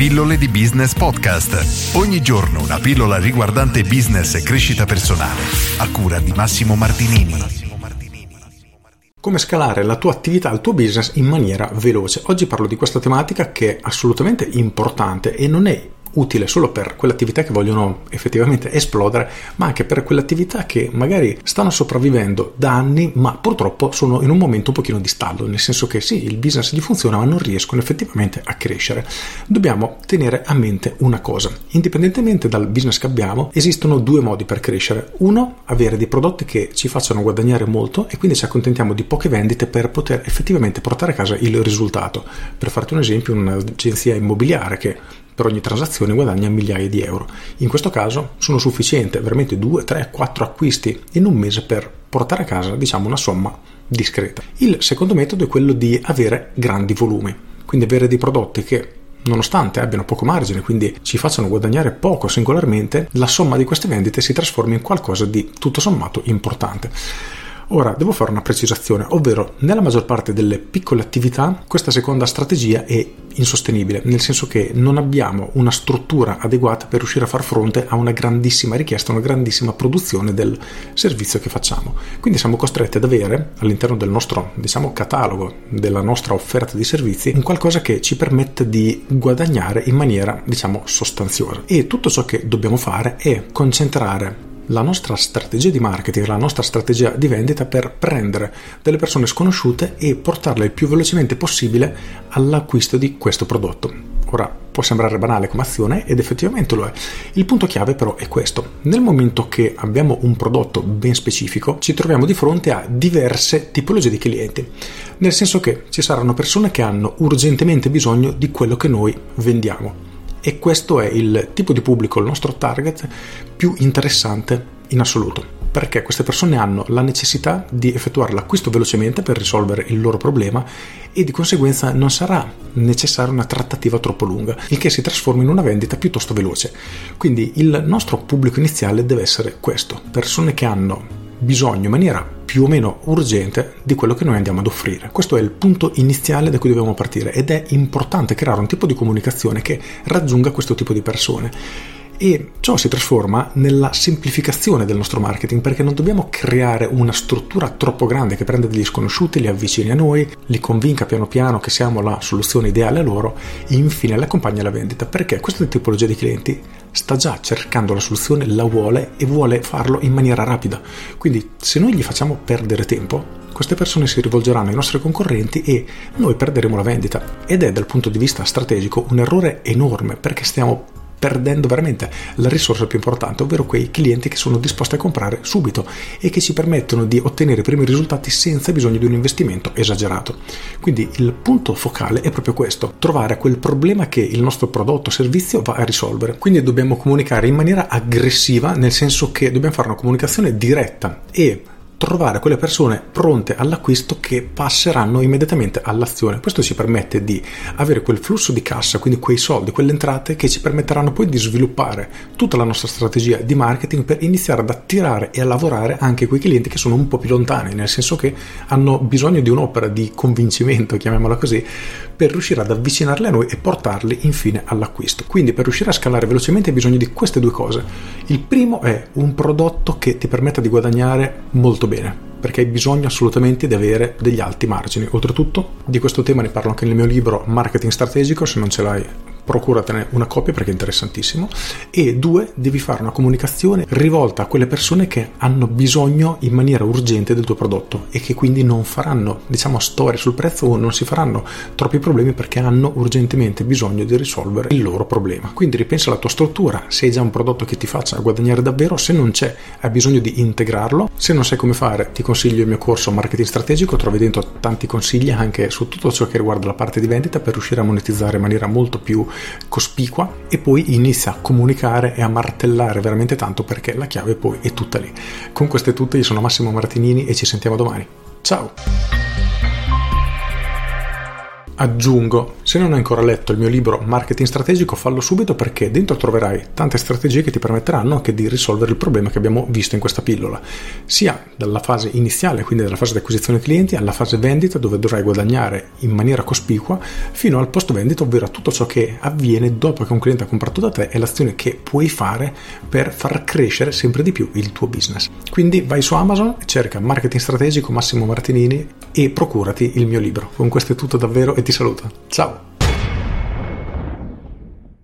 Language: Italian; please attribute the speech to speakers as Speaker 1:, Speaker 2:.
Speaker 1: Pillole di Business Podcast. Ogni giorno una pillola riguardante business e crescita personale. A cura di Massimo Martinini.
Speaker 2: Come scalare la tua attività, il tuo business in maniera veloce. Oggi parlo di questa tematica che è assolutamente importante e non è utile solo per quelle attività che vogliono effettivamente esplodere, ma anche per quelle attività che magari stanno sopravvivendo da anni, ma purtroppo sono in un momento un pochino di stallo, nel senso che sì, il business gli funziona, ma non riescono effettivamente a crescere. Dobbiamo tenere a mente una cosa, indipendentemente dal business che abbiamo, esistono due modi per crescere. Uno, avere dei prodotti che ci facciano guadagnare molto e quindi ci accontentiamo di poche vendite per poter effettivamente portare a casa il risultato. Per farti un esempio, un'agenzia immobiliare che per ogni transazione guadagna migliaia di euro. In questo caso sono sufficienti veramente 2, 3, 4 acquisti in un mese per portare a casa diciamo una somma discreta. Il secondo metodo è quello di avere grandi volumi, quindi avere dei prodotti che nonostante abbiano poco margine, quindi ci facciano guadagnare poco singolarmente, la somma di queste vendite si trasforma in qualcosa di tutto sommato importante. Ora devo fare una precisazione, ovvero nella maggior parte delle piccole attività questa seconda strategia è insostenibile, nel senso che non abbiamo una struttura adeguata per riuscire a far fronte a una grandissima richiesta, una grandissima produzione del servizio che facciamo. Quindi siamo costretti ad avere all'interno del nostro, diciamo, catalogo, della nostra offerta di servizi, un qualcosa che ci permette di guadagnare in maniera, diciamo, sostanziosa. E tutto ciò che dobbiamo fare è concentrare la nostra strategia di marketing, la nostra strategia di vendita per prendere delle persone sconosciute e portarle il più velocemente possibile all'acquisto di questo prodotto. Ora può sembrare banale come azione ed effettivamente lo è. Il punto chiave però è questo. Nel momento che abbiamo un prodotto ben specifico ci troviamo di fronte a diverse tipologie di clienti. Nel senso che ci saranno persone che hanno urgentemente bisogno di quello che noi vendiamo e questo è il tipo di pubblico, il nostro target più interessante in assoluto perché queste persone hanno la necessità di effettuare l'acquisto velocemente per risolvere il loro problema e di conseguenza non sarà necessaria una trattativa troppo lunga, il che si trasforma in una vendita piuttosto veloce. Quindi il nostro pubblico iniziale deve essere questo, persone che hanno bisogno in maniera più o meno urgente di quello che noi andiamo ad offrire. Questo è il punto iniziale da cui dobbiamo partire ed è importante creare un tipo di comunicazione che raggiunga questo tipo di persone e ciò si trasforma nella semplificazione del nostro marketing perché non dobbiamo creare una struttura troppo grande che prenda degli sconosciuti, li avvicini a noi, li convinca piano piano che siamo la soluzione ideale a loro e infine li accompagna alla vendita perché questa tipologia di clienti sta già cercando la soluzione, la vuole e vuole farlo in maniera rapida. Quindi se noi gli facciamo perdere tempo, queste persone si rivolgeranno ai nostri concorrenti e noi perderemo la vendita. Ed è dal punto di vista strategico un errore enorme perché stiamo perdendo veramente la risorsa più importante, ovvero quei clienti che sono disposti a comprare subito e che ci permettono di ottenere i primi risultati senza bisogno di un investimento esagerato. Quindi il punto focale è proprio questo, trovare quel problema che il nostro prodotto o servizio va a risolvere. Quindi dobbiamo comunicare in maniera aggressiva, nel senso che dobbiamo fare una comunicazione diretta e trovare quelle persone pronte all'acquisto che passeranno immediatamente all'azione. Questo ci permette di avere quel flusso di cassa, quindi quei soldi, quelle entrate che ci permetteranno poi di sviluppare tutta la nostra strategia di marketing per iniziare ad attirare e a lavorare anche quei clienti che sono un po' più lontani, nel senso che hanno bisogno di un'opera di convincimento, chiamiamola così, per riuscire ad avvicinarli a noi e portarli infine all'acquisto. Quindi per riuscire a scalare velocemente hai bisogno di queste due cose. Il primo è un prodotto che ti permetta di guadagnare molto bene perché hai bisogno assolutamente di avere degli alti margini. Oltretutto, di questo tema ne parlo anche nel mio libro Marketing Strategico, se non ce l'hai procuratene una copia perché è interessantissimo e due devi fare una comunicazione rivolta a quelle persone che hanno bisogno in maniera urgente del tuo prodotto e che quindi non faranno diciamo storie sul prezzo o non si faranno troppi problemi perché hanno urgentemente bisogno di risolvere il loro problema. Quindi ripensa alla tua struttura. Se hai già un prodotto che ti faccia guadagnare davvero se non c'è hai bisogno di integrarlo. Se non sai come fare ti consiglio il mio corso marketing strategico. Trovi dentro tanti consigli anche su tutto ciò che riguarda la parte di vendita per riuscire a monetizzare in maniera molto più cospicua e poi inizia a comunicare e a martellare veramente tanto perché la chiave poi è tutta lì. Con questo è tutto, io sono Massimo Martinini e ci sentiamo domani. Ciao! Aggiungo, se non hai ancora letto il mio libro Marketing Strategico, fallo subito perché dentro troverai tante strategie che ti permetteranno anche di risolvere il problema che abbiamo visto in questa pillola, sia dalla fase iniziale, quindi dalla fase di acquisizione clienti, alla fase vendita dove dovrai guadagnare in maniera cospicua, fino al post vendita, ovvero tutto ciò che avviene dopo che un cliente ha comprato da te e l'azione che puoi fare per far crescere sempre di più il tuo business. Quindi vai su Amazon, cerca Marketing Strategico Massimo Martinini e procurati il mio libro. Con questo è tutto davvero e ti saluto. Ciao!